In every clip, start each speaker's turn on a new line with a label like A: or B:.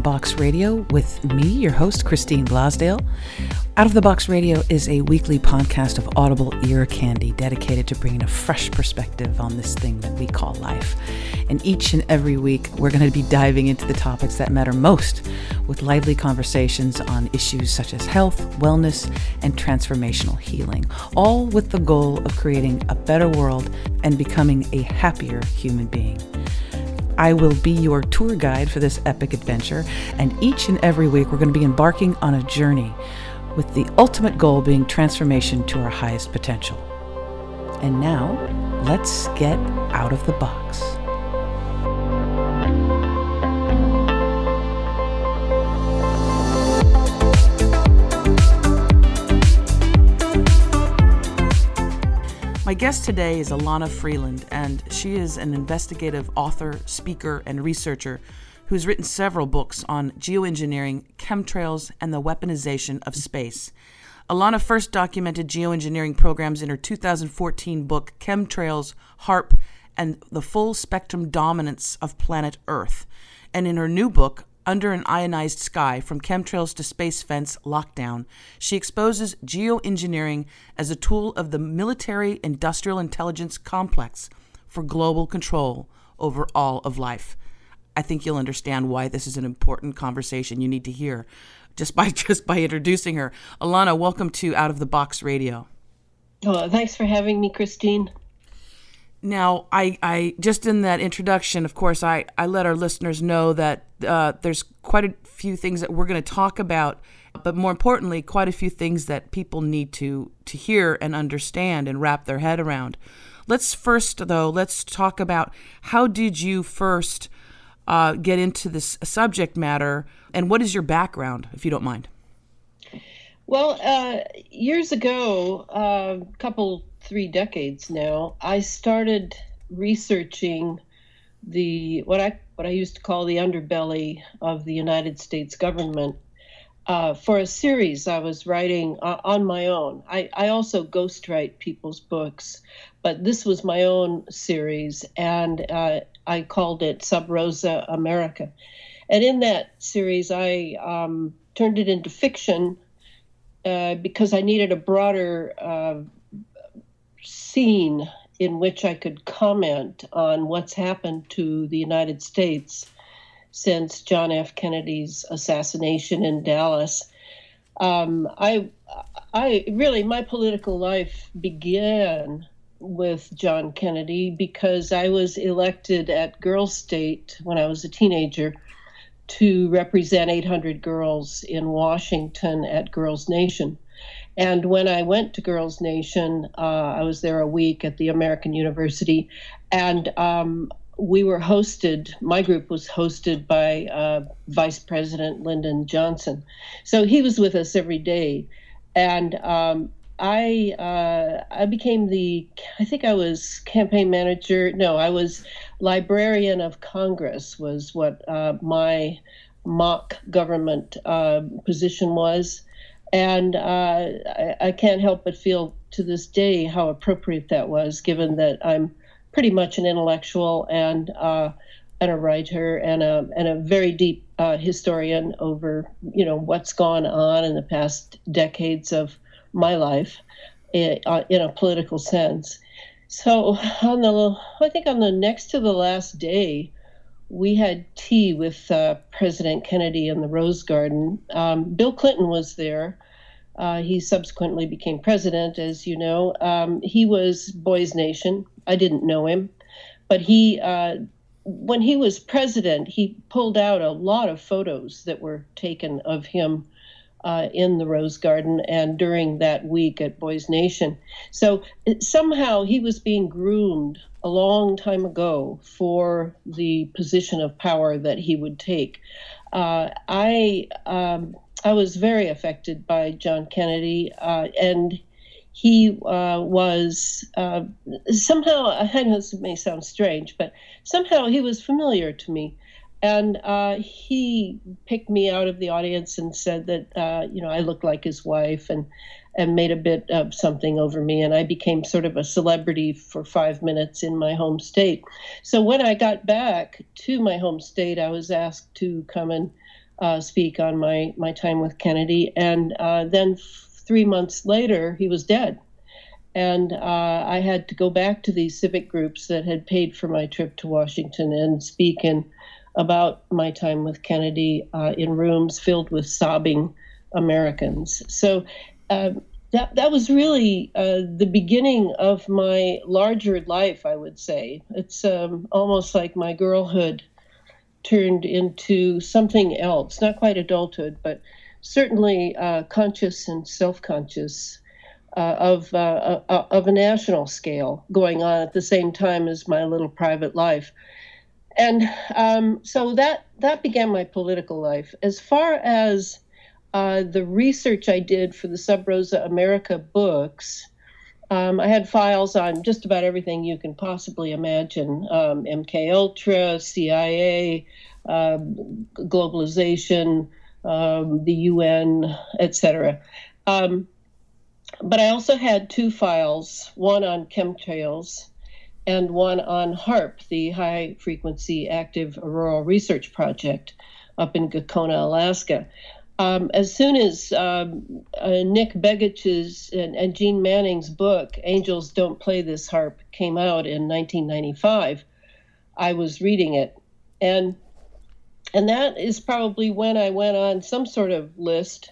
A: the Box Radio with me, your host, Christine Blasdale. Out of the Box Radio is a weekly podcast of audible ear candy dedicated to bringing a fresh perspective on this thing that we call life. And each and every week, we're going to be diving into the topics that matter most with lively conversations on issues such as health, wellness, and transformational healing, all with the goal of creating a better world and becoming a happier human being. I will be your tour guide for this epic adventure, and each and every week we're going to be embarking on a journey with the ultimate goal being transformation to our highest potential. And now, let's get out of the box. My guest today is Alana Freeland, and she is an investigative author, speaker, and researcher who's written several books on geoengineering, chemtrails, and the weaponization of space. Alana first documented geoengineering programs in her 2014 book, Chemtrails, HAARP, and the Full Spectrum Dominance of Planet Earth. And in her new book, under an ionized sky from chemtrails to space fence lockdown, she exposes geoengineering as a tool of the military industrial intelligence complex for global control over all of life. I think you'll understand why this is an important conversation you need to hear just by just by introducing her. Alana, welcome to Out of the Box Radio.
B: Oh, thanks for having me, Christine.
A: Now, I, I just in that introduction, of course, I, I let our listeners know that uh, there's quite a few things that we're going to talk about, but more importantly, quite a few things that people need to to hear and understand and wrap their head around. Let's first, though, let's talk about how did you first uh, get into this subject matter, and what is your background, if you don't mind.
B: Well, uh, years ago, a uh, couple three decades now, I started researching the what I what I used to call the underbelly of the United States government. Uh, for a series I was writing uh, on my own. I, I also ghostwrite people's books, but this was my own series, and uh, I called it Sub Rosa America. And in that series, I um, turned it into fiction uh, because I needed a broader uh, scene in which I could comment on what's happened to the United States since John F. Kennedy's assassination in Dallas. Um, I, I really, my political life began with John Kennedy because I was elected at Girls State when I was a teenager to represent 800 girls in Washington at Girls Nation. And when I went to Girls Nation, uh, I was there a week at the American University, and um, we were hosted, my group was hosted by uh, Vice President Lyndon Johnson. So he was with us every day. And um, I uh, I became the I think I was campaign manager. No, I was librarian of Congress was what uh, my mock government uh, position was, and uh, I, I, can't help but feel to this day how appropriate that was, given that I'm pretty much an intellectual and uh, and a writer and a and a very deep uh, historian over you know what's gone on in the past decades of my life in, eh, uh, in a political sense. So on the I think on the next to the last day we had tea with uh, President Kennedy in the Rose Garden. Um, Bill Clinton was there. Uh, he subsequently became president, as you know. Um, he was Boys Nation. I didn't know him, but he, uh, when he was president, he pulled out a lot of photos that were taken of him uh, in the Rose Garden and during that week at Boys Nation. So somehow he was being groomed a long time ago for the position of power that he would take. Uh, I um, I was very affected by John Kennedy, uh, and he uh, was uh, somehow I know this may sound strange, but somehow he was familiar to me. And uh, he picked me out of the audience and said that uh, you know I looked like his wife, and and made a bit of something over me. And I became sort of a celebrity for five minutes in my home state. So when I got back to my home state, I was asked to come and uh, speak on my, my time with Kennedy. And uh, then f- three months later, he was dead. And uh, I had to go back to these civic groups that had paid for my trip to Washington and speak in about my time with Kennedy uh, in rooms filled with sobbing Americans. So uh, that that was really uh, the beginning of my larger life. I would say it's um, almost like my girlhood turned into something else, not quite adulthood, but certainly uh, conscious and self-conscious. Uh, of uh, uh, of a national scale going on at the same time as my little private life, and um, so that that began my political life. As far as uh, the research I did for the Sub Rosa America books, um, I had files on just about everything you can possibly imagine: um, MK Ultra, CIA, um, globalization, um, the UN, etc. Um, but I also had two files: one on chemtrails and one on HAARP, the High Frequency Active Auroral Research Project up in Gakona, Alaska. Um, as soon as um, uh, Nick Begich's and, and, Jeane Manning's book, Angels Don't Play This HAARP, came out in 1995, I was reading it. And, and that is probably when I went on some sort of list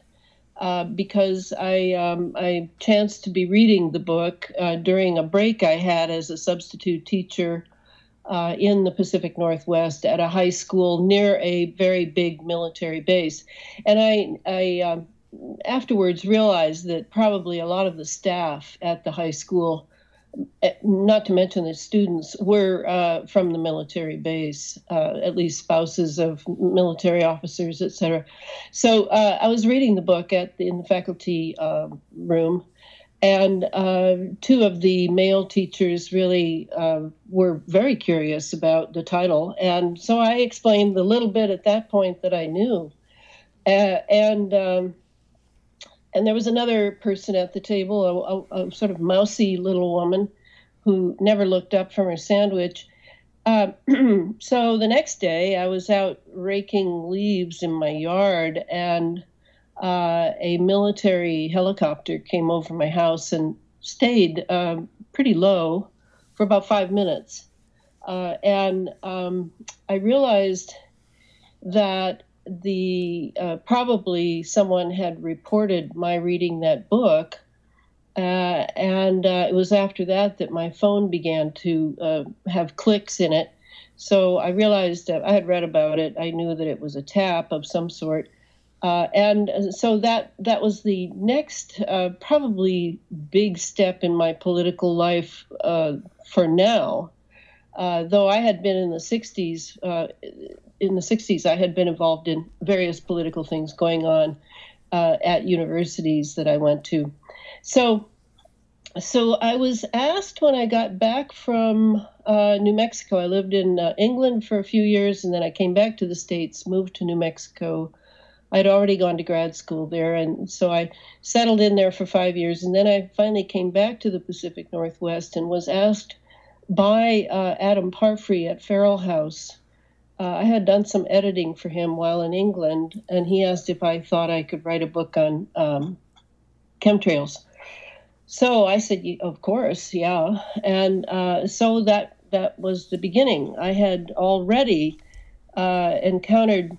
B: uh, because I um, I chanced to be reading the book uh, during a break I had as a substitute teacher uh, in the Pacific Northwest at a high school near a very big military base, and I I um, afterwards realized that probably a lot of the staff at the high school Eh, not to mention the students were uh, from the military base, uh, at least spouses of military officers, etc. So uh, I was reading the book at the, in the faculty um, room, and uh, two of the male teachers really uh, were very curious about the title, and so I explained the little bit at that point that I knew, and. Um, and there was another person at the table, a, a, a, sort of mousy little woman who never looked up from her sandwich. Uh, so the next day, I was out raking leaves in my yard, and uh, a military helicopter came over my house and stayed uh, pretty low for about five minutes. Uh, and um, I realized that the uh, probably someone had reported my reading that book, uh, and uh, it was after that that my phone began to uh, have clicks in it. So I realized I had read about it. I knew that it was a tap of some sort. Uh, and so that that was the next uh, probably big step in my political life for now. though I had been in the 60s in the 60s, I had been involved in various political things going on uh, at universities that I went to. So, so I was asked when I got back from uh, New Mexico. I lived in uh, England for a few years, and then I came back to the states, moved to New Mexico. I'd already gone to grad school there, and so I settled in there for five years, and then I finally came back to the Pacific Northwest and was asked by uh, Adam Parfrey at Feral House uh, I had done some editing for him while in England, and he asked if I thought I could write a book on um, chemtrails. So I said, "Of course, yeah." And uh, so that that was the beginning. I had already uh, encountered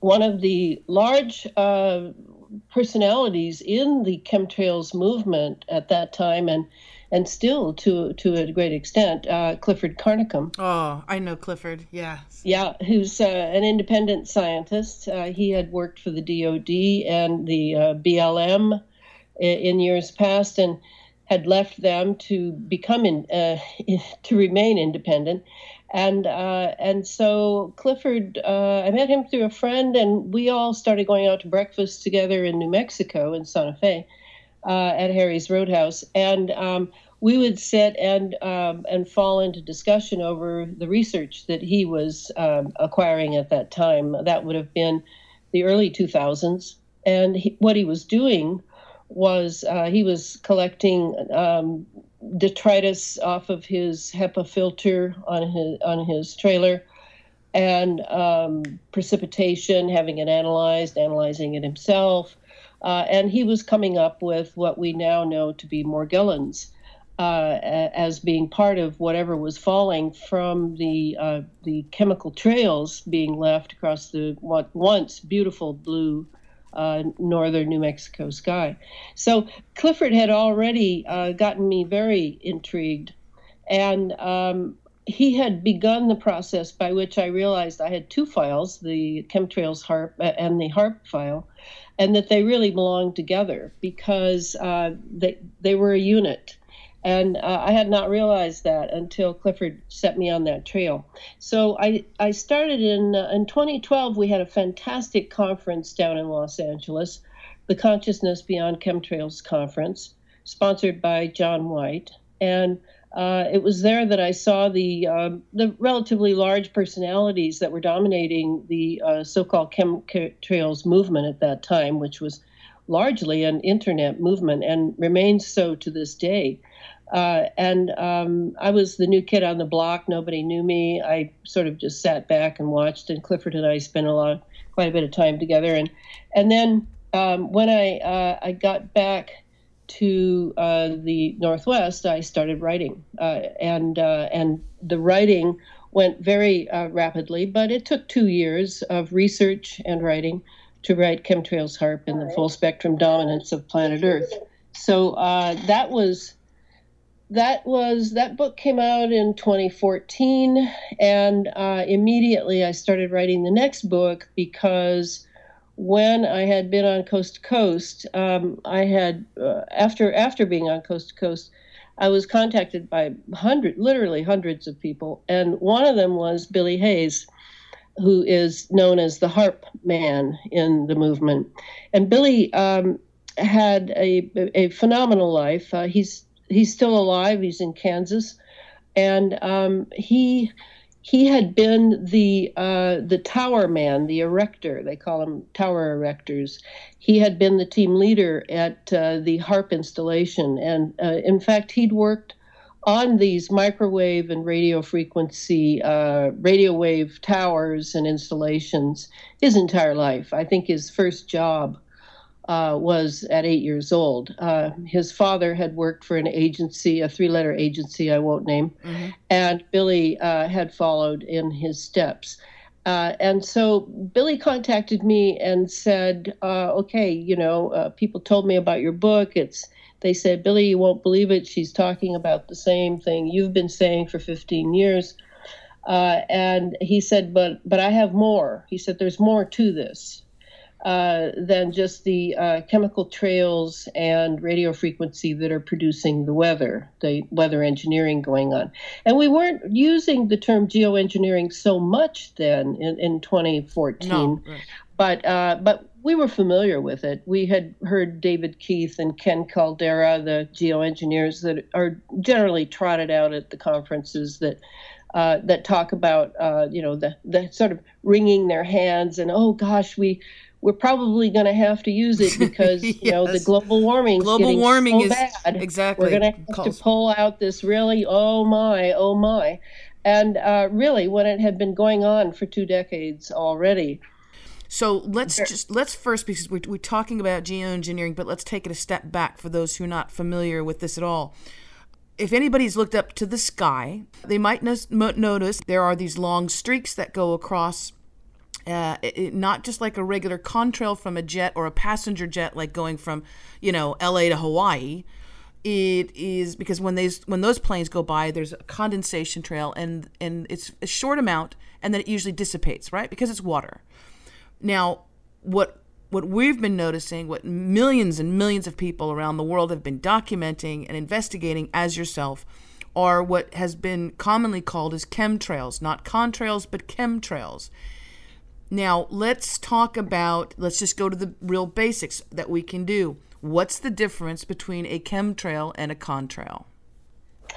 B: one of the large uh, personalities in the chemtrails movement at that time, and and still to to a great extent, uh, Clifford Carnicom.
A: Oh, I know Clifford. Yeah.
B: Yeah, who's uh, an independent scientist. Uh, he had worked for the DoD and the uh, BLM in, in, years past, and had left them to become in, uh, to remain independent. And uh, and so Clifford, I met him through a friend, and we all started going out to breakfast together in New Mexico in Santa Fe uh, at Harry's Roadhouse, and um, we would sit and um, and fall into discussion over the research that he was um, acquiring at that time. That would have been the early 2000s, and he, what he was doing was uh, he was collecting um, detritus off of his HEPA filter on his on his trailer, and um, precipitation, having it analyzed, analyzing it himself, uh, and he was coming up with what we now know to be Morgellons. Uh, as being part of whatever was falling from the uh, the chemical trails being left across the what once beautiful blue uh, northern New Mexico sky. So Clifford had already uh, gotten me very intrigued, and um, he had begun the process by which I realized I had two files: the chemtrails HAARP uh, and the HAARP file, and that they really belonged together because uh, they they were a unit. And uh, I had not realized that until Clifford set me on that trail. So I, I started in, uh, in 2012. We had a fantastic conference down in Los Angeles, the Consciousness Beyond Chemtrails Conference, sponsored by John White. And uh, it was there that I saw the uh, the relatively large personalities that were dominating the uh, so-called chemtrails movement at that time, which was largely an internet movement and remains so to this day. Uh, and um, I was the new kid on the block. Nobody knew me. I sort of just sat back and watched. And Clifford and I spent a lot, quite a bit of time together. And and then um, when I uh, I got back to uh, the Northwest, I started writing, uh, and uh, and the writing went very uh, rapidly. But it took two years of research and writing to write Chemtrails HAARP and the Full Spectrum Dominance of Planet Earth. So that was that was that book came out in 2014 and uh, immediately i started writing the next book because when i had been on coast to coast um, i had uh, after after being on coast to coast i was contacted by hundred literally hundreds of people and one of them was billy hayes who is known as the HAARP man in the movement. And billy um, had a, a phenomenal life. Uh, he's he's still alive. He's in Kansas, and um, he he had been the uh, the tower man, the erector. They call him tower erectors. He had been the team leader at uh, the HAARP installation, and uh, in fact, he'd worked on these microwave and radio frequency uh, radio wave towers and installations his entire life. I think his first job uh, was at eight years old. Uh, his father had worked for an agency, a three letter agency I won't name, mm-hmm. and Billy uh, had followed in his steps. Uh, and so Billy contacted me and said, uh, "Okay, you know, uh, people told me about your book. It's they said, Billy, you won't believe it. She's talking about the same thing you've been saying for 15 years." and he said, "But but I have more." He said, "There's more to this." Uh, than just the uh, chemical trails and radio frequency that are producing the weather, the weather engineering going on. And we weren't using the term geoengineering so much then in, in 2014, no, but uh, but we were familiar with it. We had heard David Keith and Ken Caldeira, the geoengineers that are generally trotted out at the conferences that uh, that talk about uh, you know the the sort of wringing their hands and oh gosh we we're probably going to have to use it because yes. you know the global warming global warming so is bad.
A: exactly
B: we're going to have Calls. to pull out this really oh my oh my and uh, really when it had been going on for two decades already
A: so let's just let's first because we're, we're talking about geoengineering but let's take it a step back for those who are not familiar with this at all if anybody's looked up to the sky they might notice there are these long streaks that go across uh, it, not just like a regular contrail from a jet or a passenger jet, like going from, you know, L.A. to Hawaii. It is because when these when those planes go by, there's a condensation trail, and and it's a short amount, and then it usually dissipates, right? Because it's water. Now, what what we've been noticing, what millions and millions of people around the world have been documenting and investigating, as yourself, are what has been commonly called as chemtrails, not contrails, but chemtrails. Now, let's talk about, let's just go to the real basics that we can do. What's the difference between a chemtrail and a contrail?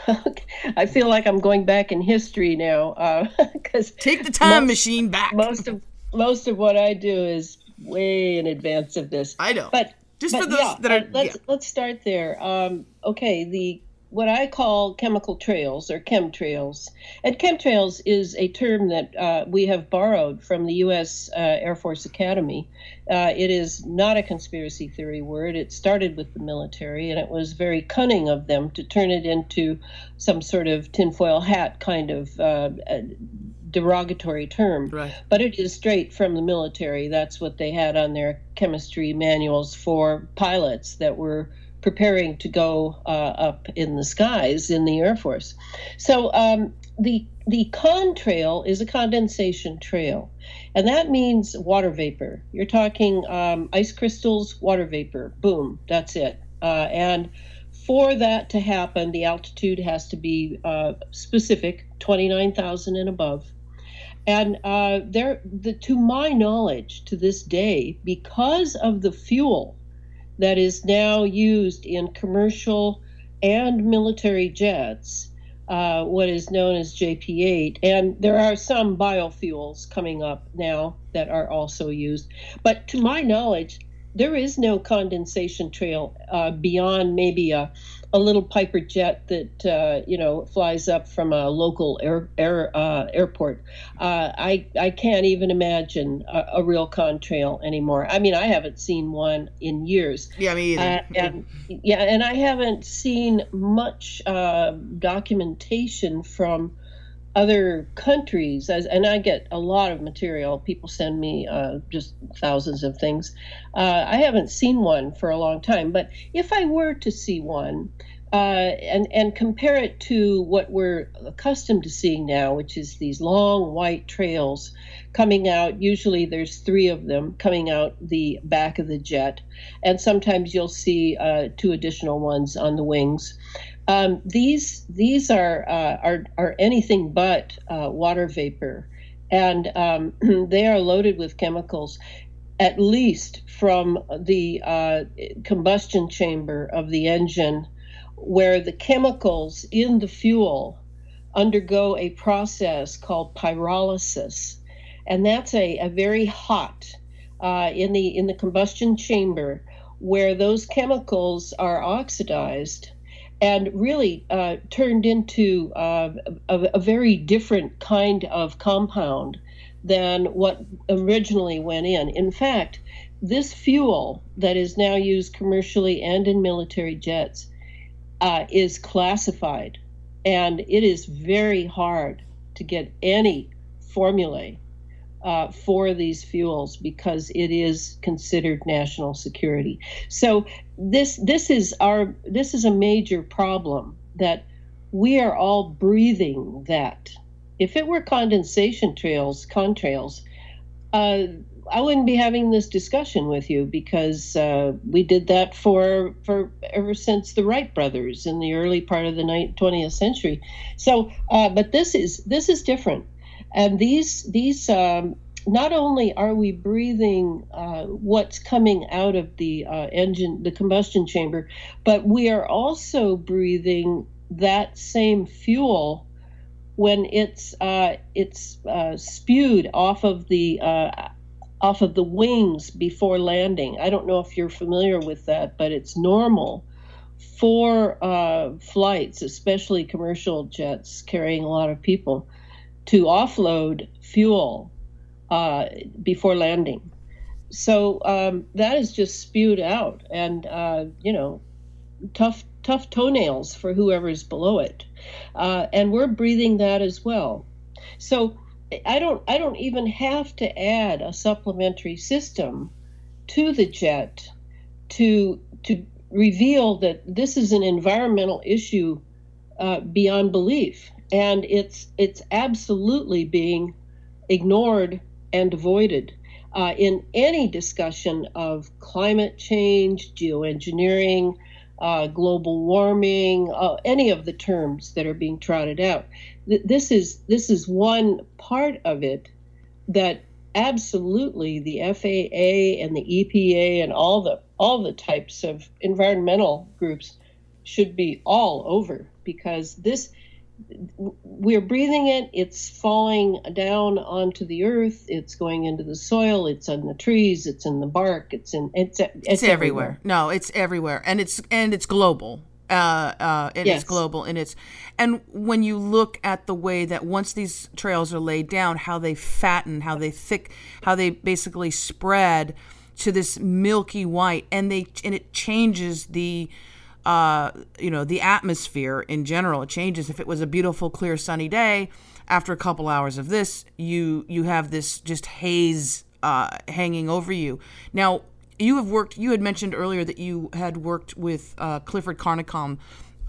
B: I feel like I'm going back in history now because uh,
A: take the time most, machine back.
B: Most of most of what I do is way in advance of this.
A: I know,
B: but
A: Just but for those yeah, that are. Uh,
B: let's yeah. let's start there. Um, okay, the what I call chemical trails or chemtrails. And chemtrails is a term that uh, we have borrowed from the U.S. Uh, Air Force Academy. Uh, it is not a conspiracy theory word. It started with the military, and it was very cunning of them to turn it into some sort of tinfoil hat kind of uh, derogatory term.
A: Right.
B: But it is straight from the military. That's what they had on their chemistry manuals for pilots that were preparing to go uh, up in the skies in the Air Force. So um, the the contrail is a condensation trail, and that means water vapor. You're talking um, ice crystals, water vapor. Boom, that's it. Uh, and for that to happen, the altitude has to be uh, specific, 29,000 and above. And uh, there, the, to my knowledge, to this day, because of the fuel that is now used in commercial and military jets, uh, what is known as JP 8. And there are some biofuels coming up now that are also used. But to my knowledge, there is no condensation trail uh, beyond maybe a, a little Piper jet that uh, you know flies up from a local air, air uh, airport. Uh, I I can't even imagine a, a, real contrail anymore. I mean, I haven't seen one in years.
A: Yeah, me either. Uh,
B: and, yeah, and I haven't seen much uh, documentation from other countries as, and i get a lot of material. People send me uh, just thousands of things. Uh, i haven't seen one for a long time but if i were to see one uh, and and compare it to what we're accustomed to seeing now which is these long white trails coming out usually there's three of them coming out the back of the jet. And sometimes you'll see uh, two additional ones on the wings um, these these are, uh, are are anything but uh, water vapor, and um, they are loaded with chemicals, at least from the uh, combustion chamber of the engine, where the chemicals in the fuel undergo a process called pyrolysis, and that's a, a very hot uh, in the in the combustion chamber where those chemicals are oxidized and really uh, turned into uh, a, a, very different kind of compound than what originally went in. In fact, this fuel that is now used commercially and in military jets uh, is classified, and it is very hard to get any formulae uh, for these fuels because it is considered national security. So this this is our this is a major problem that we are all breathing that. If it were condensation trails, contrails, uh, I wouldn't be having this discussion with you because uh, we did that for for ever since the Wright brothers in the early part of the 20th century. So, uh, but this is this is different and these these um, not only are we breathing uh, what's coming out of the uh, engine, the combustion chamber, but we are also breathing that same fuel when it's uh, it's uh, spewed off of the uh, off of the wings before landing. I don't know if you're familiar with that, but it's normal for uh, flights, especially commercial jets carrying a lot of people to offload fuel uh, before landing. So um, that is just spewed out, and uh, you know, tough tough toenails for whoever's below it, uh, and we're breathing that as well. So I don't I don't even have to add a supplementary system to the jet to to reveal that this is an environmental issue uh, beyond belief and it's it's absolutely being ignored and avoided uh, in any discussion of climate change, geoengineering, uh, global warming, uh, any of the terms that are being trotted out. This is this is one part of it that absolutely the FAA and the EPA and all the all the types of environmental groups should be all over because this we're breathing it. It's falling down onto the earth. It's going into the soil. It's in the trees. It's in the bark. It's in. It's it's,
A: it's everywhere. everywhere. No, it's everywhere, and it's and it's global. Uh, uh, and yes. it's global, and it's and when you look at the way that once these trails are laid down, how they fatten, how they thick, how they basically spread to this milky white, and they and it changes the uh, you know, the atmosphere in general. It changes. If it was a beautiful, clear, sunny day, after a couple hours of this, you you have this just haze uh, hanging over you. Now, you have worked. You had mentioned earlier that you had worked with uh, Clifford Carnicom,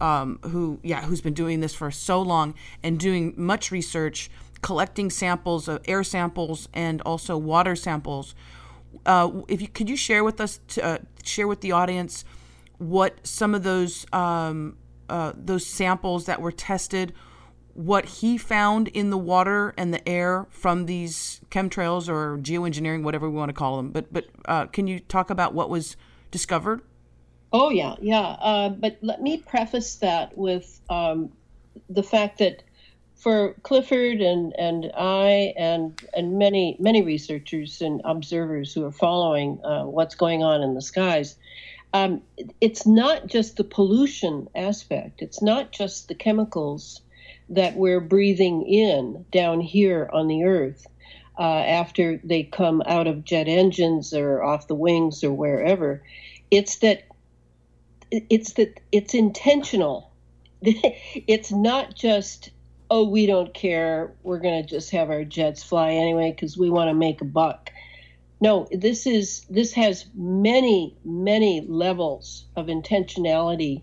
A: um, who yeah, who's been doing this for so long and doing much research, collecting samples of air samples and also water samples. Uh, if you could you share with us, to, uh, share with the audience what some of those um, uh, those samples that were tested, what he found in the water and the air from these chemtrails or geoengineering, whatever we want to call them. But but uh, can you talk about what was discovered?
B: Oh yeah, yeah. Uh, but let me preface that with um, the fact that for Clifford and, and I and and many many researchers and observers who are following uh, what's going on in the skies, um, it's not just the pollution aspect, it's not just the chemicals that we're breathing in down here on the earth uh, after they come out of jet engines or off the wings or wherever. It's that it's that it's intentional. it's not just oh we don't care we're going to just have our jets fly anyway because we want to make a buck no, this is this has many many levels of intentionality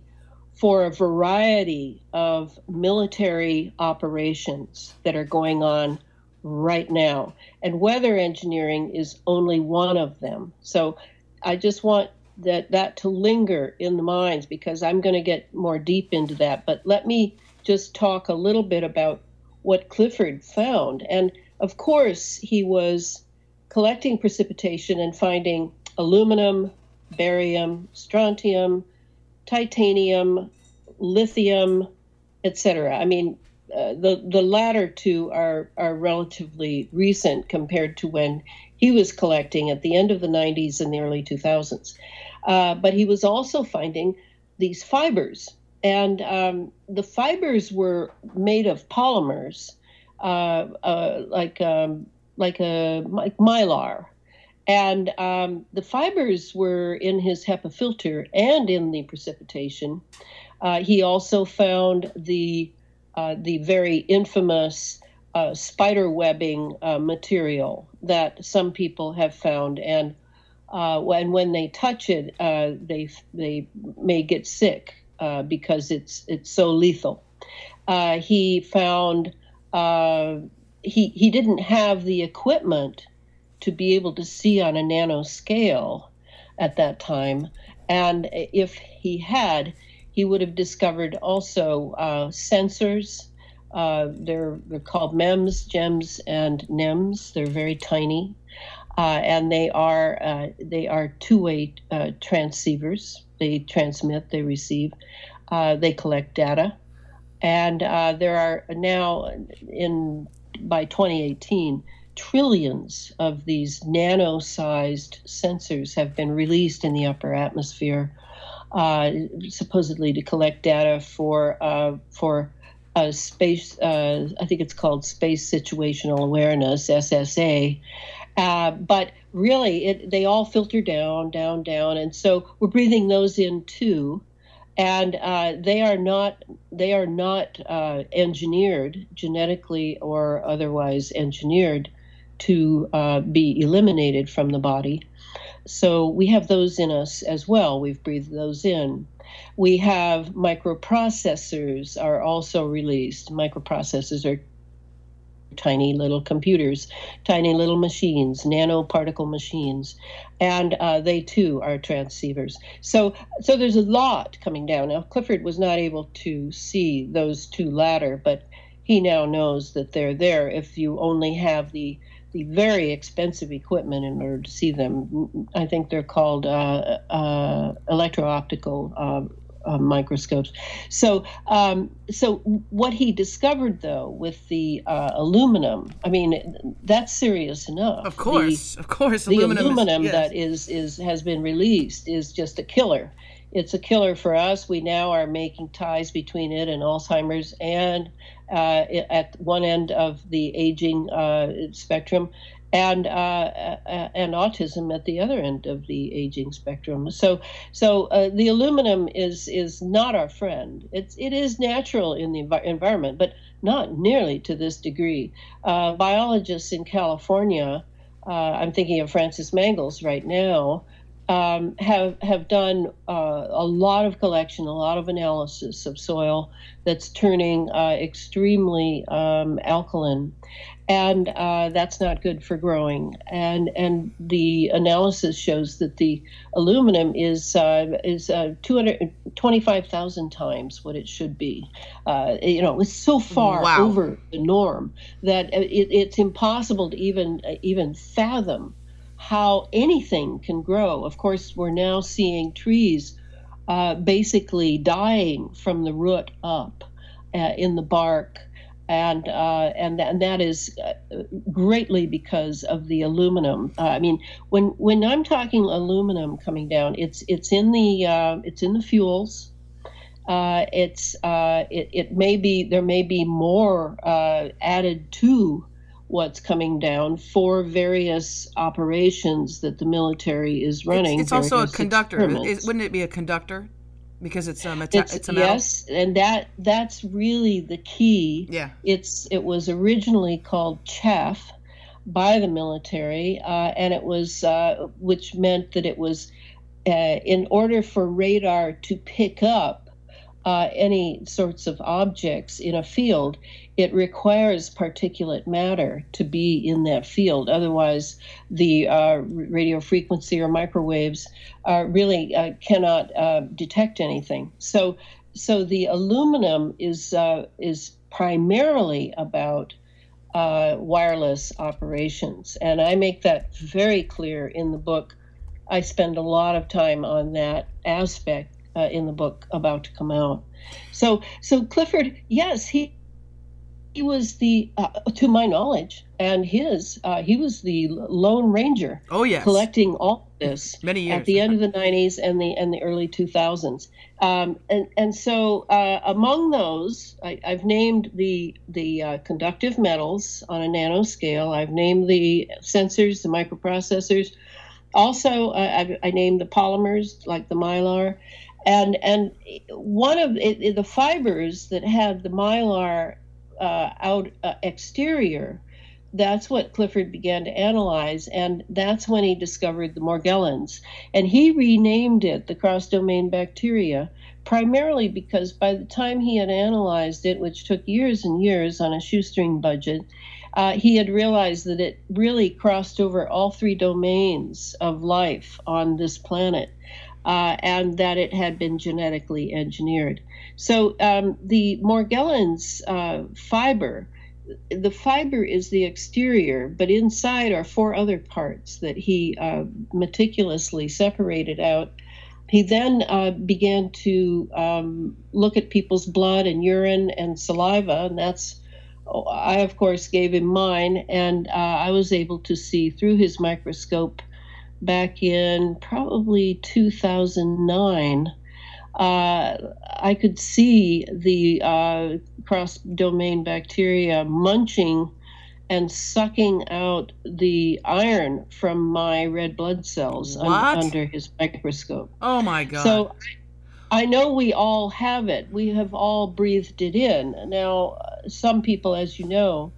B: for a variety of military operations that are going on right now. And weather engineering is only one of them. So I just want that that to linger in the minds because I'm going to get more deep into that. But let me just talk a little bit about what Clifford found. And of course, he was collecting precipitation and finding aluminum, barium, strontium, titanium, lithium, etc. I mean, uh, the the latter two are are relatively recent compared to when he was collecting at the end of the 90s and the early 2000s. Uh, but he was also finding these fibers, and um, the fibers were made of polymers, uh, uh like um, like a like mylar. And um, the fibers were in his HEPA filter and in the precipitation. Uh, he also found the uh, the very infamous uh, spider webbing uh, material that some people have found, and uh, when when they touch it, uh, they they may get sick because it's it's so lethal. he found he he didn't have the equipment to be able to see on a nano scale at that time, and if he had, he would have discovered also uh, sensors. Uh, they're they're called MEMS, GEMS, and NEMS. They're very tiny, uh, and they are uh, they are two-way uh, transceivers. They transmit, they receive, uh, they collect data, and there are now in by 2018, trillions of these nano sized sensors have been released in the upper atmosphere, uh, supposedly to collect data for, uh, for space, uh, I think it's called Space Situational Awareness, SSA. Uh, but really, it, they all filter down, down, down. And so we're breathing those in too and uh, they are not they are not uh, engineered genetically or otherwise engineered to uh, be eliminated from the body. So we have those in us as well. We've breathed those in. We have microprocessors are also released. Microprocessors are tiny little computers, tiny little machines, nanoparticle machines, and uh, they too are transceivers. So, so there's a lot coming down. Now, Clifford was not able to see those two latter, but he now knows that they're there. If you only have the the very expensive equipment in order to see them, I think they're called uh, uh, electro-optical uh, microscopes. So, um, so what he discovered though with the uh, aluminum, I mean, that's serious enough.
A: Of course,
B: the,
A: of course,
B: the aluminum, aluminum is, yes. that is is has been released is just a killer. It's a killer for us. We now are making ties between it and Alzheimer's, and uh, at one end of the aging uh, spectrum, and uh, uh, and autism at the other end of the aging spectrum. So so uh, the aluminum is is not our friend. It's it is natural in the env- environment, but not nearly to this degree. Uh, biologists in California, uh, I'm thinking of Francis Mangels right now. Um, have have done uh, a lot of collection, a lot of analysis of soil that's turning extremely um, alkaline, and uh, that's not good for growing. And and the analysis shows that the aluminum is uh, is uh, 225,000 times what it should be. Uh, you know, it's so far wow. over the norm that it, it's impossible to even uh, even fathom how anything can grow. Of course, we're now seeing trees uh, basically dying from the root up in the bark and uh, and and that is uh, greatly because of the aluminum. Uh, I mean, when when I'm talking aluminum coming down, it's it's in the uh, it's in the fuels. Uh, it's uh, it, it may be there may be more added to what's coming down for various operations that the military is running.
A: It's, it's also a conductor. Is, wouldn't it be a conductor? Because it's um it's, it's a metal.
B: yes and that that's really the key
A: yeah
B: it's it was originally called chaff by the military uh, and it was uh, which meant that it was uh, in order for radar to pick up uh, any sorts of objects in a field, it requires particulate matter to be in that field. Otherwise, the uh, radio frequency or microwaves uh, really uh, cannot uh, detect anything. So, so the aluminum is uh, is primarily about wireless operations, and I make that very clear in the book. I spend a lot of time on that aspect uh, in the book about to come out. So, so Clifford, yes, he he was the, uh, to my knowledge, and his, uh, he was the Lone Ranger.
A: Oh yes,
B: collecting all this
A: many years
B: at the end of the '90s and the and the early 2000s. Um, and and so uh, among those, I, have named the the uh, conductive metals on a nanoscale. I've named the sensors, the microprocessors. Also, uh, I, I named the polymers like the mylar and and one of it, the fibers that had the mylar uh, out uh, exterior that's what clifford began to analyze and that's when he discovered the morgellons. And he renamed it the cross domain bacteria primarily because by the time he had analyzed it which took years and years on a shoestring budget uh, he had realized that it really crossed over all three domains of life on this planet uh, and that it had been genetically engineered. So um, the Morgellons uh, fiber, the fiber is the exterior, but inside are four other parts that he uh, meticulously separated out. He then uh, began to um, look at people's blood and urine and saliva, and that's I, of course, gave him mine, and uh, I was able to see through his microscope back in probably 2009, uh, I could see the uh, cross domain bacteria munching and sucking out the iron from my red blood cells un- under his microscope.
A: Oh my God.
B: So I know we all have it. We have all breathed it in. Now, some people, as you know,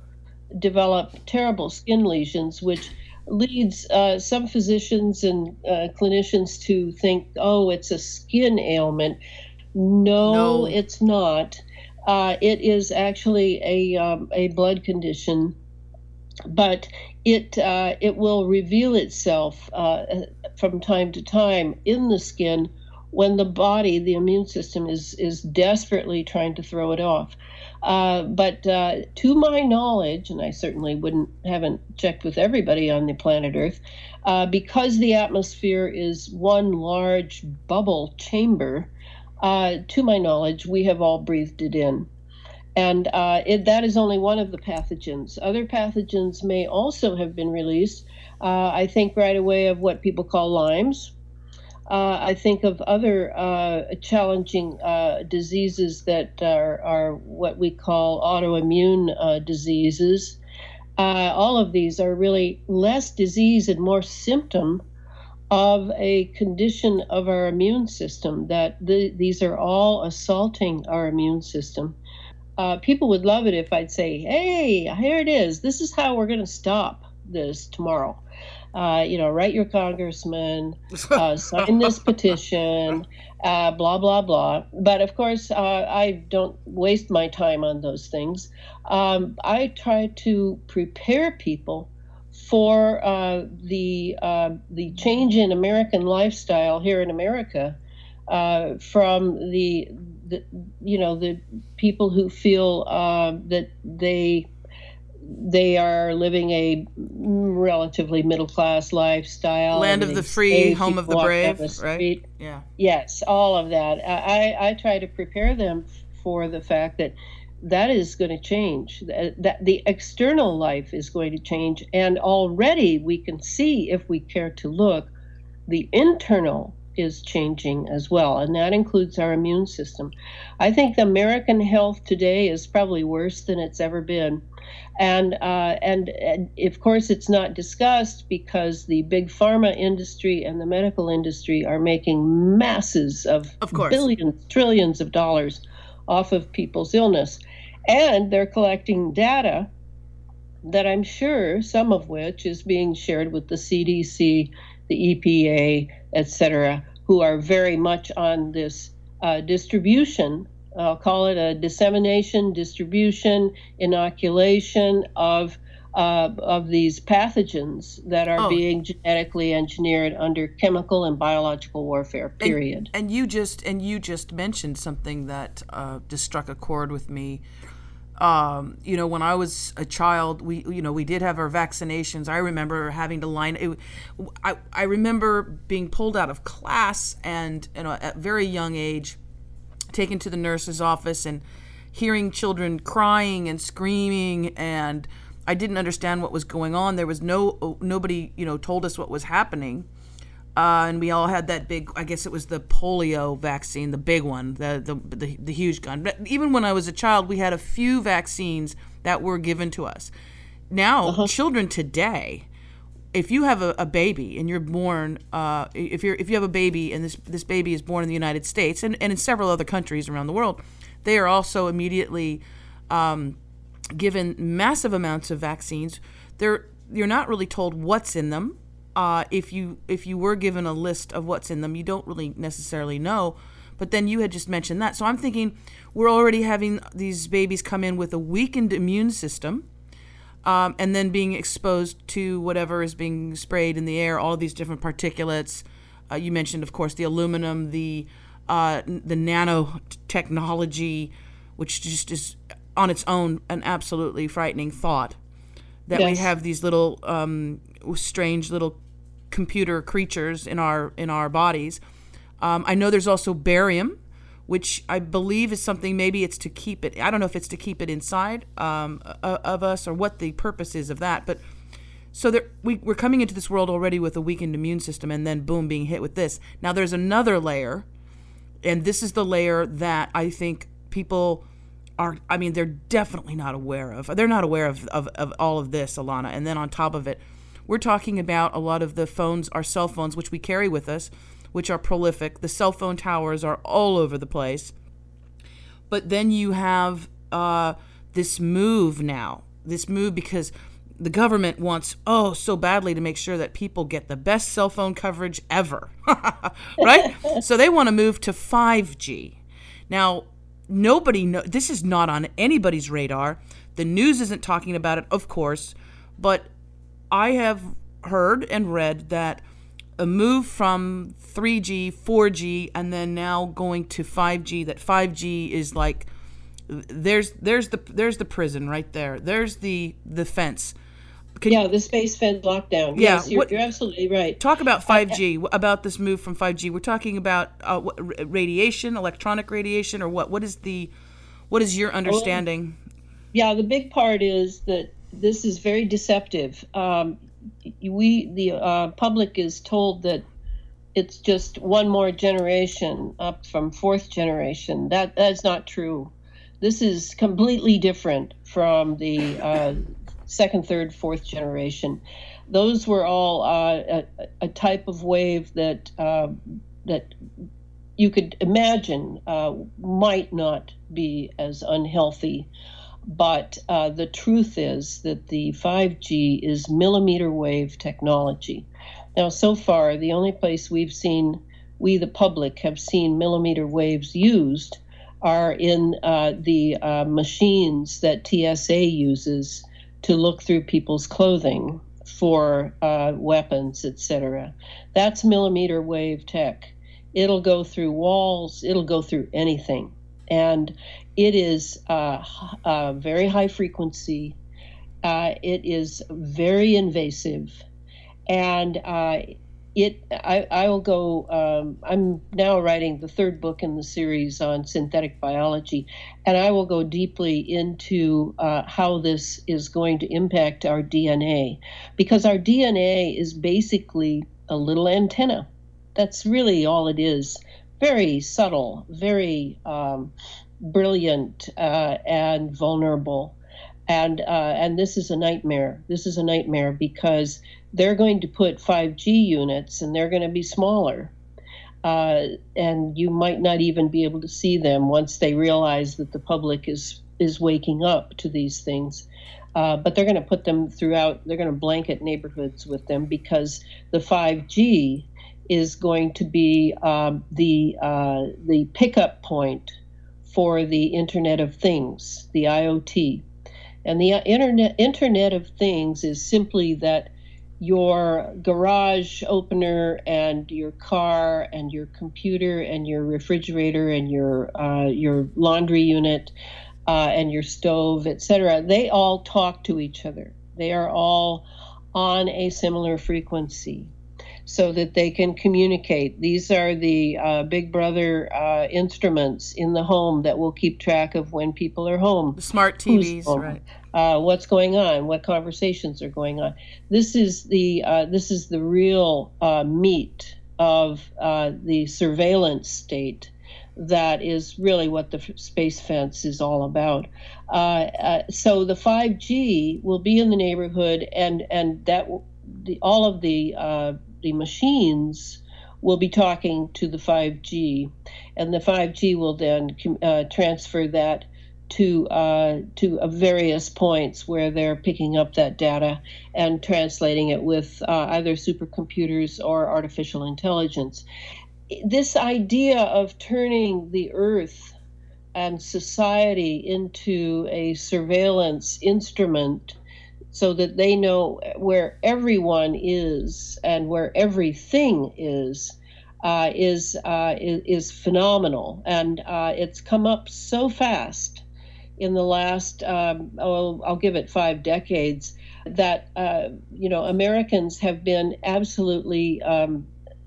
B: develop terrible skin lesions, which leads uh, some physicians and uh, clinicians to think, oh, it's a skin ailment. No, no. it's not. Uh, it is actually a, um, a blood condition, but it, uh, it will reveal itself uh, from time to time in the skin when the body, the immune system, is, is desperately trying to throw it off. Uh, but uh, to my knowledge, and I certainly wouldn't haven't checked with everybody on the planet Earth, uh, because the atmosphere is one large bubble chamber. uh, to my knowledge, we have all breathed it in. And uh, it, that is only one of the pathogens. Other pathogens may also have been released. I think right away of what people call Lyme's. Uh, I think of other uh, challenging uh, diseases that are, are, what we call autoimmune uh, diseases. all of these are really less disease and more symptom of a condition of our immune system, that the, these are all assaulting our immune system uh, people would love it if I'd say, "Hey, here it is. This is how we're going to stop this tomorrow." Uh, you know, write your congressman, uh, sign this petition, uh, blah blah blah. But of course, uh, I don't waste my time on those things. Um, I try to prepare people for uh, the the change in American lifestyle here in America from the the, you know the people who feel uh, that they they are living a relatively middle class lifestyle.
A: Land of the free, home of the brave, the right?
B: Yeah. Yes, all of that. I, I try to prepare them for the fact that that is going to change. That the external life is going to change, and already we can see if we care to look, the internal is changing as well, and that includes our immune system. I think American health today is probably worse than it's ever been. And, uh, and, and of course, it's not discussed because the big pharma industry and the medical industry are making masses of,
A: of course.
B: billions, trillions of dollars off of people's illness. And they're collecting data that I'm sure some of which is being shared with the CDC, the EPA, etc., who are very much on this uh, distribution. I'll call it a dissemination, distribution, inoculation of uh, of these pathogens that are oh. being genetically engineered under chemical and biological warfare. Period.
A: And, and you just and you just mentioned something that uh, just struck a chord with me um, you know, when I was a child, we, you know, we did have our vaccinations. I remember having to line. It, I, I remember being pulled out of class and, you know, at very young age, taken to the nurse's office and hearing children crying and screaming and I didn't understand what was going on. There was no nobody, you know, told us what was happening. Uh, and we all had that big i guess it was the polio vaccine the big one the, the the, the, huge gun but even when i was a child we had a few vaccines that were given to us now uh-huh. children today if you have a, a baby and you're born uh, if you're if you have a baby and this this baby is born in the united states and, and in several other countries around the world they are also immediately um, given massive amounts of vaccines. They're you're not really told what's in them. Uh, if you if you were given a list of what's in them, you don't really necessarily know. But then you had just mentioned that, so I'm thinking we're already having these babies come in with a weakened immune system, um, and then being exposed to whatever is being sprayed in the air, all these different particulates. Uh, you mentioned, of course, the aluminum, the uh, the nanotechnology, which just is on its own an absolutely frightening thought that yes. we have these little um, strange little computer creatures in our in our bodies. Um, I know there's also barium, which I believe is something. Maybe it's to keep it. I don't know if it's to keep it inside um, of us or what the purpose is of that. But so there, we, we're coming into this world already with a weakened immune system, and then boom, being hit with this. Now there's another layer, and this is the layer that I think people are. I mean, they're definitely not aware of. They're not aware of of, of all of this, Elana. And then on top of it we're talking about a lot of the phones, our cell phones, which we carry with us, which are prolific. The cell phone towers are all over the place. But then you have uh, this move now, this move because the government wants, oh, so badly to make sure that people get the best cell phone coverage ever, right? so they want to move to 5G. Now, nobody know this is not on anybody's radar. The news isn't talking about it, of course, but I have heard and read that a move from 3G, 4G, and then now going to 5G. That 5G is like there's there's the there's the prison right there. There's the the fence.
B: Can yeah, the space fence lockdown. Yeah, yes, you're, what, you're, absolutely right.
A: Talk about 5G, uh, about this move from 5G. We're talking about uh, what, radiation, electronic radiation, or what? What is the, what is your understanding?
B: Well, yeah, the big part is that this is very deceptive. Um, we, the uh, public, is told that it's just one more generation up from fourth generation. That that's not true. This is completely different from the uh, second, third, fourth generation. Those were all uh, a, a, type of wave that uh, that you could imagine uh, might not be as unhealthy. But uh, the truth is that the 5G is millimeter wave technology. Now, so far, the only place we've seen, we the public have seen millimeter waves used are in uh, the uh, machines that TSA uses to look through people's clothing for uh, weapons, etc. That's millimeter wave tech. It'll go through walls, it'll go through anything. And it is uh, uh, very high frequency, uh, it is very invasive, and it I, I will go um, i'm now writing the third book in the series on synthetic biology. And i will go deeply into uh, how this is going to impact our dna because our dna is basically a little antenna. That's really all it is. Very subtle very um, brilliant uh, and vulnerable and uh, and this is a nightmare this is a nightmare because they're going to put 5G units and they're going to be smaller. Uh, and you might not even be able to see them once they realize that the public is is waking up to these things. Uh, but they're going to put them throughout. They're going to blanket neighborhoods with them because the 5G is going to be um, the uh, the pickup point for the Internet of Things, the IoT, and the Internet Internet of Things is simply that your garage opener and your car and your computer and your refrigerator and your uh, your laundry unit uh, and your stove, etc. They all talk to each other. They are all on a similar frequency so that they can communicate. These are the uh, Big Brother uh, instruments in the home that will keep track of when people are home.
A: The smart TVs, right?
B: Uh, what's going on? What conversations are going on? This is the uh, this is the real uh, meat of uh, the surveillance state. That is really what the space fence is all about. so the 5G will be in the neighborhood, and and that the, all of the the machines will be talking to the 5G, and the 5G will then uh, transfer that to uh, to uh, various points where they're picking up that data and translating it with uh, either supercomputers or artificial intelligence. This idea of turning the Earth and society into a surveillance instrument so that they know where everyone is and where everything is uh, is, uh, is, is phenomenal, and uh, it's come up so fast in the last um, oh, I'll give it five decades that uh, you know Americans have been absolutely um,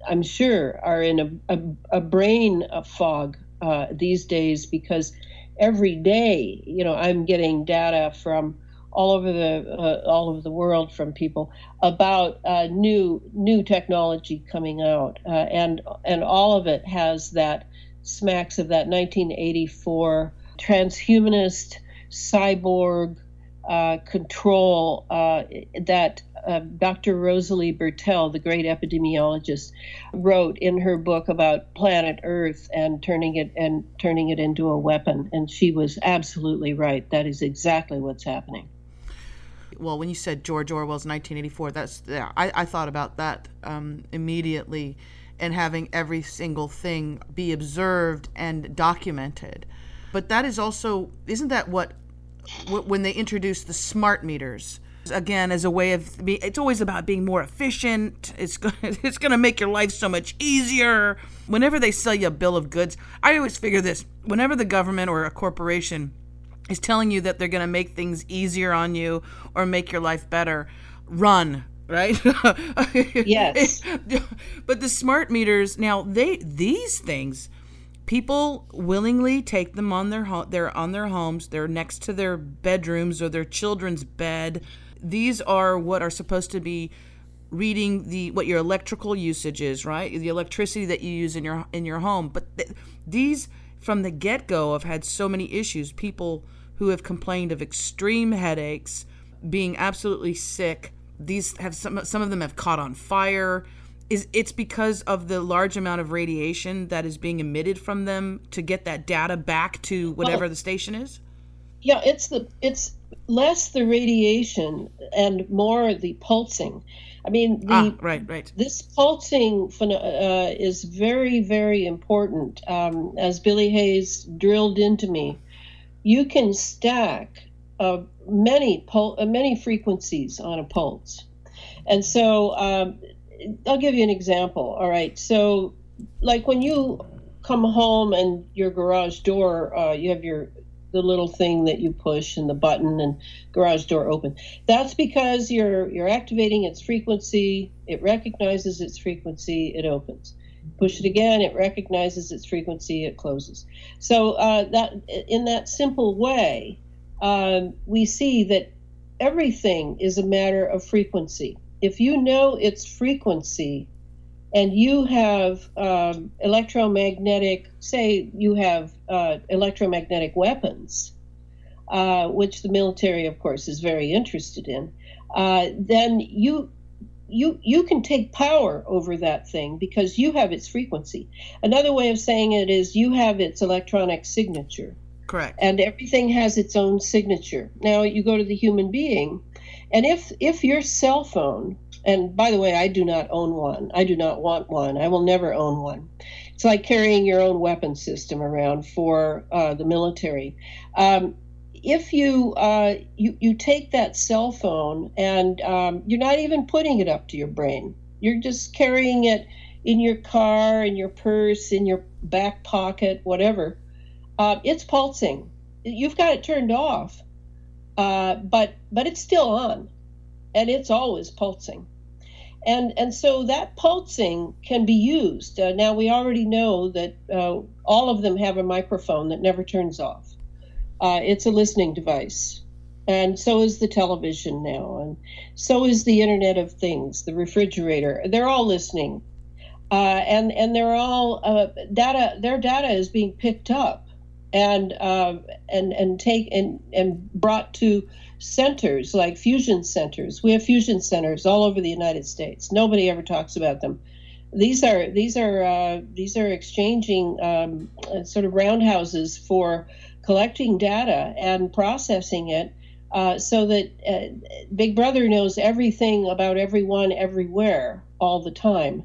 B: I'm sure are in a, a, a brain fog uh, these days because every day you know I'm getting data from all over the uh, all over the world from people about uh, new new technology coming out, uh, and and all of it has that smacks of that 1984 transhumanist cyborg uh, control uh, that uh, Dr. Rosalie Bertell, the great epidemiologist, wrote in her book about planet Earth and turning it and turning it into a weapon. And she was absolutely right. That is exactly what's happening
A: well, when you said George Orwell's 1984, that's yeah, I, I thought about that um, immediately, and having every single thing be observed and documented. But that is also isn't that what when they introduced the smart meters? again as a way of being it's always about being more efficient it's going it's going to make your life so much easier whenever they sell you a bill of goods i always figure this whenever the government or a corporation is telling you that they're going to make things easier on you or make your life better. run, right?
B: yes.
A: but the smart meters now they these things people willingly take them on their ho- they're on their homes they're next to their bedrooms or their children's bed these are what are supposed to be reading the what your electrical usage is right the electricity that you use in your in your home but th- these from the get-go have had so many issues. People who have complained of extreme headaches being absolutely sick these have some some of them have caught on fire. Is it's because of the large amount of radiation that is being emitted from them to get that data back to whatever well, the station is?
B: Yeah it's the it's less the radiation and more the pulsing i mean the,
A: ah, right right
B: this pulsing uh, is very very important um, as billy hayes drilled into me you can stack uh, many pul- uh, many frequencies on a pulse and so um, I'll give you an example. All right. So, like when you come home and your garage door, uh, you have your the little thing that you push and the button and garage door open. That's because you're you're activating its frequency. It recognizes its frequency. It opens. Push it again. It recognizes its frequency. It closes. So uh, that in that simple way, um, we see that everything is a matter of frequency if you know its frequency and you have um, electromagnetic, say you have uh, electromagnetic weapons, uh, which the military, of course, is very interested in, uh, then you you you can take power over that thing because you have its frequency. Another way of saying it is you have its electronic signature.
A: Correct.
B: And everything has its own signature. Now you go to the human being and if if your cell phone, and by the way, I do not own one. I do not want one. I will never own one. It's like carrying your own weapon system around for uh, the military. Um, if you, uh, you you take that cell phone and um, you're not even putting it up to your brain, you're just carrying it in your car, in your purse, in your back pocket, whatever. Uh, it's pulsing. You've got it turned off uh, but but it's still on, and it's always pulsing, and and so that pulsing can be used. Uh, now we already know that uh, all of them have a microphone that never turns off. Uh, it's a listening device, and so is the television now, and so is the Internet of Things, the refrigerator. They're all listening, uh, and and they're all uh, data. Their data is being picked up and uh, and and take and and brought to centers like fusion centers. We have fusion centers all over the United States. Nobody ever talks about them. These are these are uh, these are exchanging um, sort of roundhouses for collecting data and processing it. Uh, so that uh, Big Brother knows everything about everyone everywhere all the time.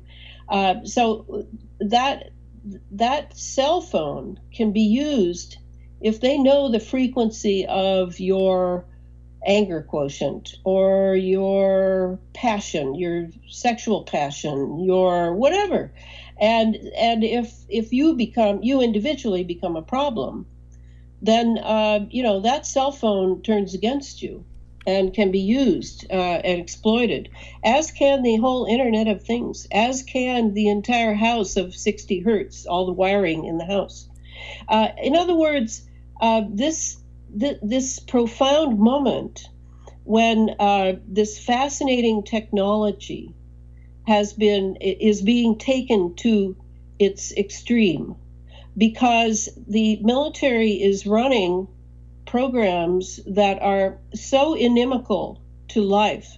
B: Uh, so that that cell phone can be used if they know the frequency of your anger quotient or your passion your sexual passion your whatever and and if if you become you individually become a problem then uh, you know that cell phone turns against you and can be used uh, and exploited, as can the whole Internet of Things, as can the entire house of 60 hertz, all the wiring in the house. Uh, in other words, uh, this th- this profound moment when uh, this fascinating technology has been is being taken to its extreme because the military is running programs that are so inimical to life,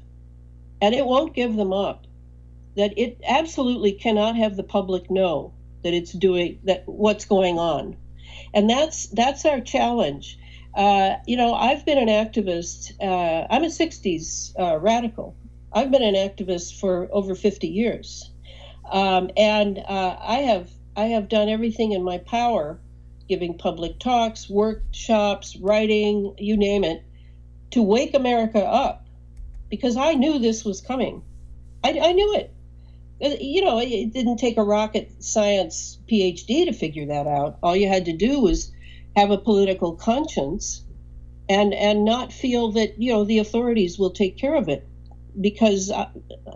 B: and it won't give them up, that it absolutely cannot have the public know that it's doing that what's going on, and that's that's our challenge. Uh, you know, I've been an activist. Uh, I'm a '60s uh, radical. I've been an activist for over 50 years, um, and uh, I have I have done everything in my power giving public talks, workshops, writing, you name it, to wake America up because I knew this was coming. I, I knew it. Uh, you know, it didn't take a rocket science PhD to figure that out. All you had to do was have a political conscience and and not feel that you know the authorities will take care of it. Because uh,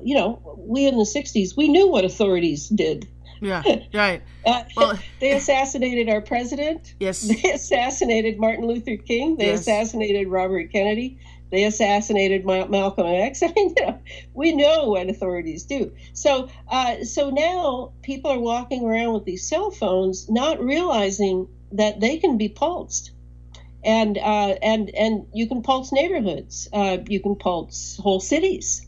B: you know we in the 60s we knew what authorities did.
A: Yeah right.
B: Uh, well they assassinated our president.
A: Yes.
B: They assassinated martin luther king. They yes. assassinated robert kennedy. They assassinated malcolm x. I mean you know, we know what authorities do. So uh, so now people are walking around with these cell phones not realizing that they can be pulsed and uh, and and you can pulse neighborhoods. Uh, you can pulse whole cities.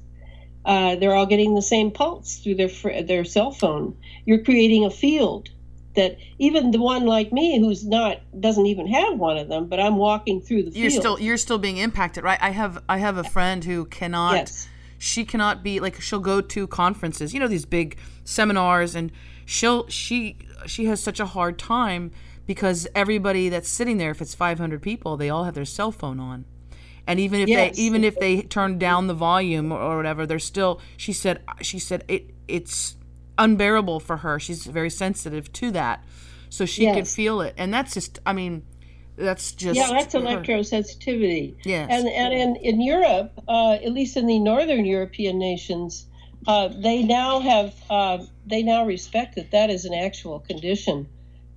B: Uh, they're all getting the same pulse through their their cell phone. You're creating a field that even the one like me who's not doesn't even have one of them, but I'm walking through the
A: you're
B: field.
A: still you're still being impacted, right? I have I have a friend who cannot. Yes. She cannot be like she'll go to conferences, you know, these big seminars, and she'll she she has such a hard time because everybody that's sitting there, if it's 500 people, they all have their cell phone on. And even if yes. they even if they turn down the volume or, whatever, they're still. She said she said it it's unbearable for her. She's very sensitive to that, so she yes. could feel it, and that's just. I mean, that's just
B: yeah, that's electrosensitivity.
A: Yes,
B: and and in in Europe, uh, at least in the northern European nations, uh, they now have uh, they now respect that that is an actual condition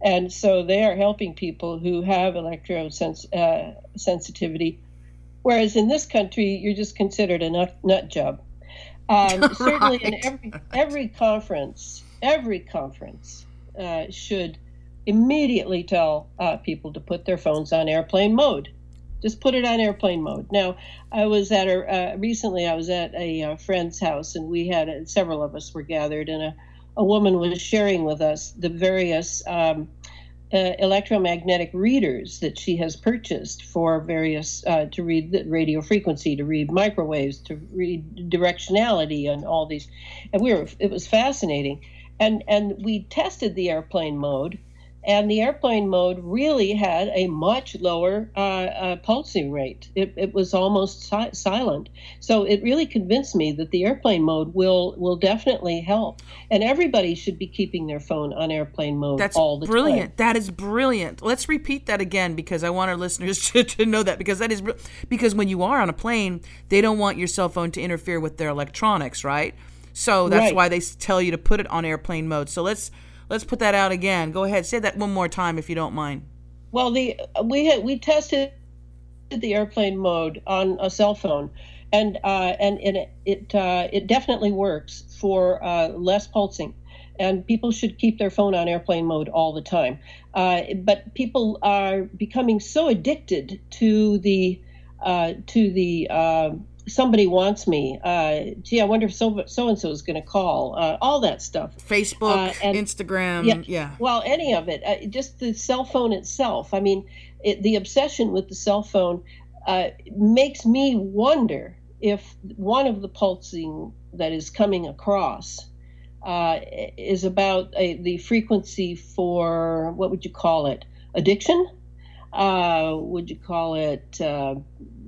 B: and so they are helping people who have electrosensitivity. Uh, Whereas in this country, you're just considered a nut, nut job. Um, right. Certainly, in every every conference, every conference uh, should immediately tell uh, people to put their phones on airplane mode. Just put it on airplane mode. Now, I was at a uh, recently. I was at a, uh, friend's house, and we had several of us were gathered, and a a woman was sharing with us the various um, uh, electromagnetic readers that she has purchased for various uh, to read the radio frequency, to read microwaves, to read directionality, and all these. And we were it was fascinating, and and we tested the airplane mode and the airplane mode really had a much lower uh, uh, pulsing rate. It, it was almost si- silent. So it really convinced me that the airplane mode will will definitely help, and everybody should be keeping their phone on airplane mode
A: That's
B: all the
A: brilliant.
B: time. Brilliant.
A: That is brilliant. Let's repeat that again because I want our listeners to, to know that because that is because when you are on a plane, they don't want your cell phone to interfere with their electronics, right? So that's right. why they tell you to put it on airplane mode. So let's Let's put that out again. Go ahead, say that one more time if you don't mind.
B: Well, the we had we tested the airplane mode on a cell phone, and uh, and, it it, uh, it definitely works for uh, less pulsing, and people should keep their phone on airplane mode all the time. Uh, but people are becoming so addicted to the uh, to the uh, somebody wants me. Uh, gee, I wonder if so so and so is going to call. Uh, all that stuff.
A: Facebook, uh, and, Instagram, yeah, yeah.
B: Well, any of it. Uh, just the cell phone itself. I mean, it, the obsession with the cell phone uh, makes me wonder if one of the pulsing that is coming across uh, is about the frequency for what would you call it? Addiction uh, would you call it uh,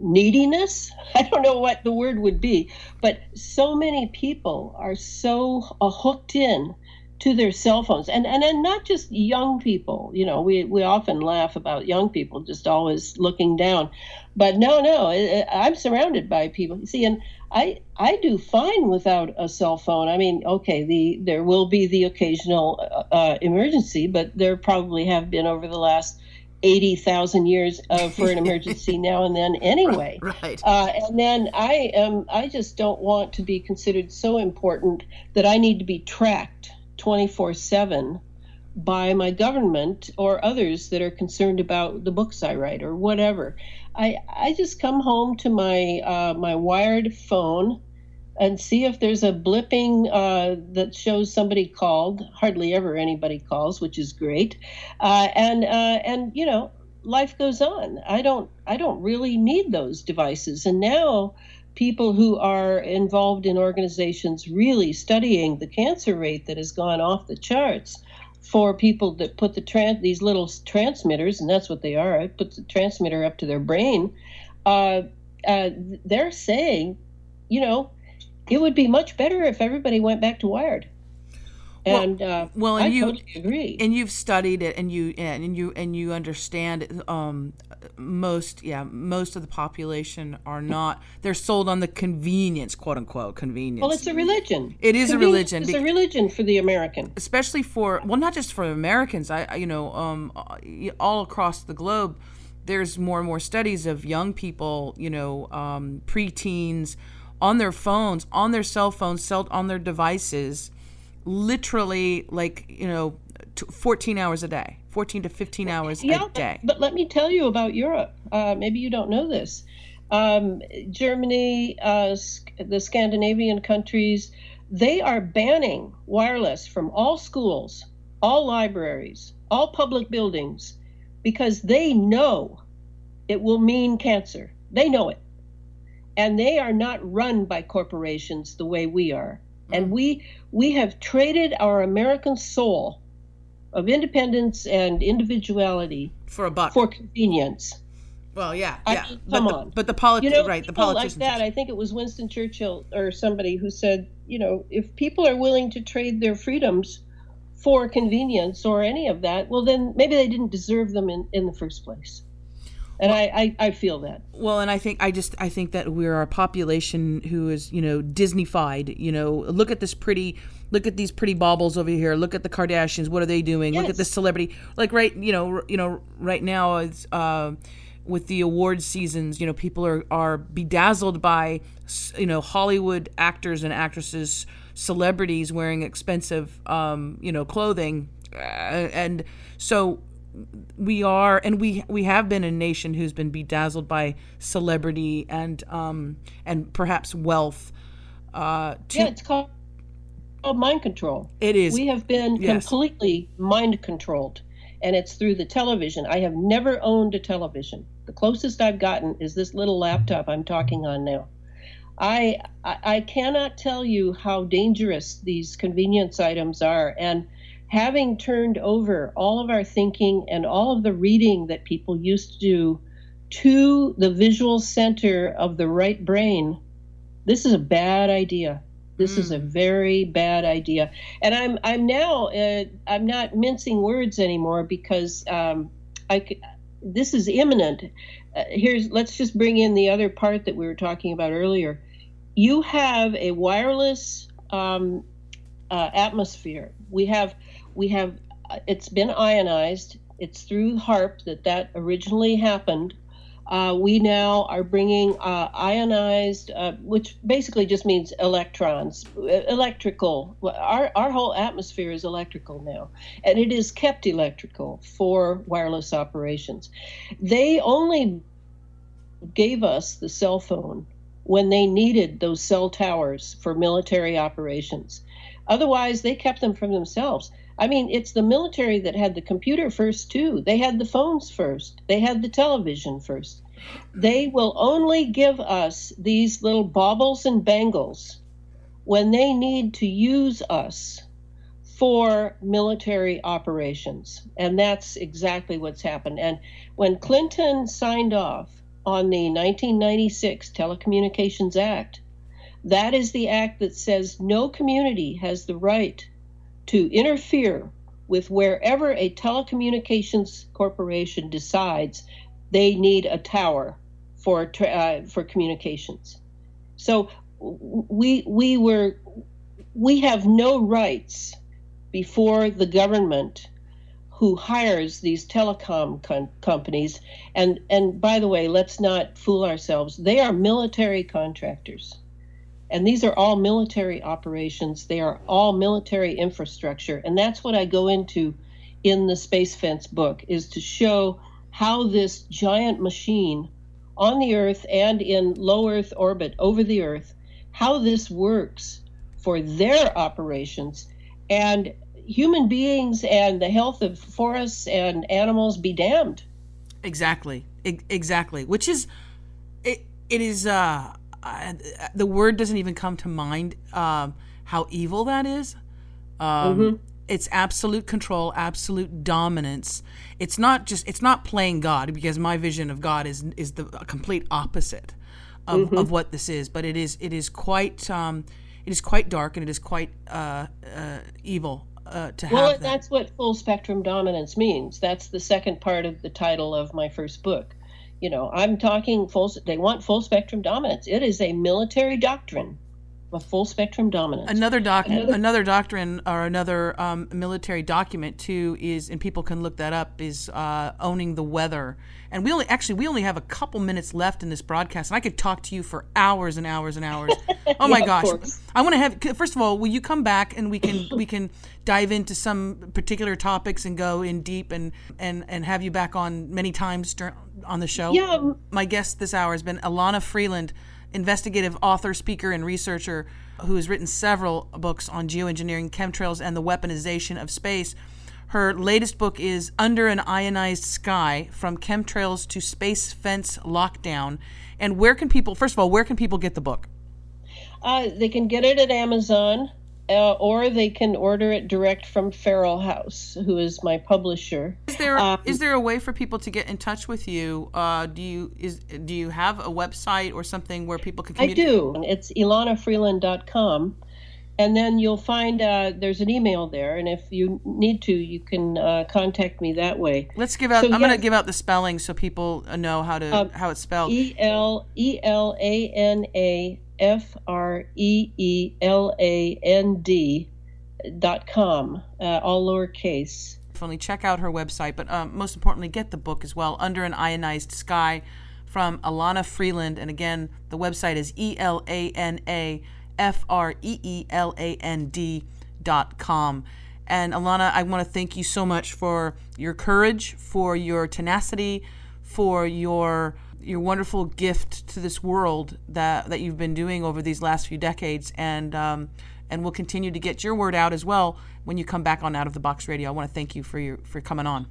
B: neediness? I don't know what the word would be, but so many people are so uh, hooked in to their cell phones. And, and and not just young people you know we we often laugh about young people just always looking down. But no no i'm surrounded by people. See and i i do fine without a cell phone. I mean okay the there will be the occasional uh, uh emergency but there probably have been over the last 80,000 years uh, for an emergency now and then anyway.
A: Right. Uh,
B: and then I am I just don't want to be considered so important that I need to be tracked 24/7 by my government or others that are concerned about the books I write or whatever. I I just come home to my uh, my wired phone and see if there's a blipping uh, that shows somebody called. Hardly ever anybody calls, which is great. Uh, and uh, and you know, life goes on. I don't I don't really need those devices. And now, people who are involved in organizations really studying the cancer rate that has gone off the charts for people that put the trans these little transmitters, and that's what they are. I put the transmitter up to their brain. Uh, uh, they're saying, you know, it would be much better if everybody went back to wired. And well, uh, well and I you, totally agree.
A: And you've studied it, and you and you and you understand. Um, most, yeah, most of the population are not. They're sold on the convenience, quote unquote, convenience.
B: Well, it's a religion.
A: It is a religion.
B: It's a religion for the American,
A: especially for well, not just for Americans. I, you know, um, all across the globe, there's more and more studies of young people, you know, um, preteens on their phones, on their cell phones, on their devices literally like you know 14 hours a day 14 to 15 hours yeah, a day.
B: but, but let me tell you about europe. Uh, maybe you don't know this. Um, germany uh, the scandinavian countries they are banning wireless from all schools all libraries all public buildings because they know it will mean cancer. They know it and they are not run by corporations the way we are and mm. we we have traded our American soul of independence and individuality
A: for a buck
B: for convenience.
A: Well, yeah, yeah.
B: Mean,
A: come
B: but on.
A: The, but the politics,
B: you know,
A: right? The politicians.
B: like that. I think it was Winston Churchill or somebody who said, you know, if people are willing to trade their freedoms for convenience or any of that, well, then maybe they didn't deserve them in, in the first place and I, I, I feel that.
A: Well and i think i just i think that we're a population who is you know disneyfied you know. Look at this pretty look at these pretty baubles over here. Look at the kardashians. What are they doing? Yes. look at this celebrity. Like right you know you know right now it's uh with the award seasons, you know, people are, are bedazzled by, you know, Hollywood actors and actresses, celebrities wearing expensive, um, you know, clothing. Uh, and so we are and we we have been a nation who's been bedazzled by celebrity and um and perhaps wealth uh
B: to, yeah it's called, called mind control.
A: It is.
B: We have been yes. completely mind controlled and it's through the television. I have never owned a television. The closest i've gotten is this little laptop i'm talking on now. I, I, I cannot tell you how dangerous these convenience items are and having turned over all of our thinking and all of the reading that people used to do to the visual center of the right brain, this is a bad idea. This mm. is a hmm. very bad idea, and I'm I'm now uh, I'm not mincing words anymore because um, I this is imminent. Uh, here's let's just bring in the other part that we were talking about earlier. You have a wireless um, uh, atmosphere. We have we have it's been ionized. It's through HAARP that that originally happened. Uh, we now are bringing uh, ionized, uh, which basically just means electrons, electrical. Our, our whole atmosphere is electrical now, and it is kept electrical for wireless operations. They only gave us the cell phone when they needed those cell towers for military operations. Otherwise, they kept them for themselves. I mean, it's the military that had the computer first, too. They had the phones first, they had the television first. They will only give us these little baubles and bangles when they need to use us for military operations. And that's exactly what's happened. And when Clinton signed off on the 1996 Telecommunications Act, that is the act that says no community has the right to interfere with wherever a telecommunications corporation decides they need a tower for uh, for communications. So we we were we have no rights before the government who hires these telecom com- companies. And and by the way let's not fool ourselves. They are military contractors and these are all military operations, they are all military infrastructure. And that's what I go into in the Space Fence book is to show how this giant machine on the Earth and in low Earth orbit over the Earth, how this works for their operations. And human beings and the health of forests and animals be damned.
A: Exactly. exactly. Which is, it, it is, uh, the word doesn't even come to mind um, how evil that is. Um, mm-hmm. It's absolute control, absolute dominance. It's not just it's not playing God because my vision of God is is the complete opposite of, mm-hmm. of what this is. But it is it is quite um, it is quite dark and it is quite uh, uh, evil uh, to
B: well,
A: have that.
B: that's what full spectrum dominance means. That's the second part of the title of my first book. You know, I'm talking full. They want full spectrum dominance. It is a military doctrine a full spectrum dominance.
A: Another doc, another doctrine or another um, military document too is, and people can look that up, is uh, owning the weather. And we only actually we only have a couple minutes left in this broadcast, and I could talk to you for hours and hours and hours. Oh my
B: Yeah,
A: gosh!
B: course.
A: I want to have. First of all, will you come back and we can we can dive into some particular topics and go in deep and and and have you back on many times on the show.
B: Yeah.
A: My guest this hour has been Elana Freeland, investigative author, speaker, and researcher who has written several books on geoengineering, chemtrails, and the weaponization of space. Her latest book is Under an Ionized Sky From Chemtrails to Space Fence Lockdown. And where can people, first of all, where can people get the book?
B: Uh, they can get it at Amazon, uh, or they can order it direct from Feral House, who is my publisher.
A: Is there
B: Um,
A: is there a way for people to get in touch with you? Uh, do you is do you have a website or something where people can
B: I
A: communicate?
B: do. It's elanafreeland.com. And then you'll find uh, there's an email there, and if you need to, you can uh, contact me that way.
A: Let's give out.
B: So,
A: I'm going to give out the spelling so people know how to
B: Um,
A: how it's spelled.
B: E L E L A N A F R E E L A N D dot com, uh, all lowercase.
A: Definitely check out her website, but um, most importantly, get the book as well. Under an ionized sky, from Elana Freeland, and again, the website is e l a n a f r e e l a n d dot com. And Elana, I want to thank you so much for your courage, for your tenacity, for your your wonderful gift to this world that that you've been doing over these last few decades, and um, and we'll continue to get your word out as well when you come back on Out of the Box Radio. I want to thank you for your for coming on.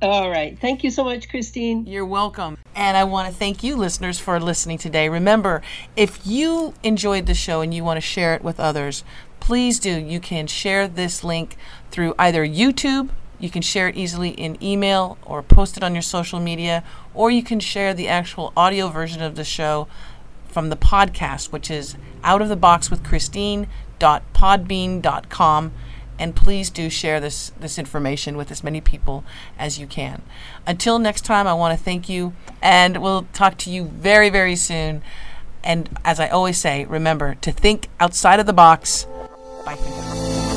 B: All right. Thank you so much, Christine.
A: You're welcome. And I want to thank you, listeners, for listening today. Remember, if you enjoyed the show and you want to share it with others, please do. You can share this link through either YouTube, you can share it easily in email or post it on your social media, or you can share the actual audio version of the show from the podcast, which is out of the box with Christine.podbean.com. And please do share this, this information with as many people as you can. Until next time, I want to thank you, and we'll talk to you very, very soon. And as I always say, remember to think outside of the box by thinking.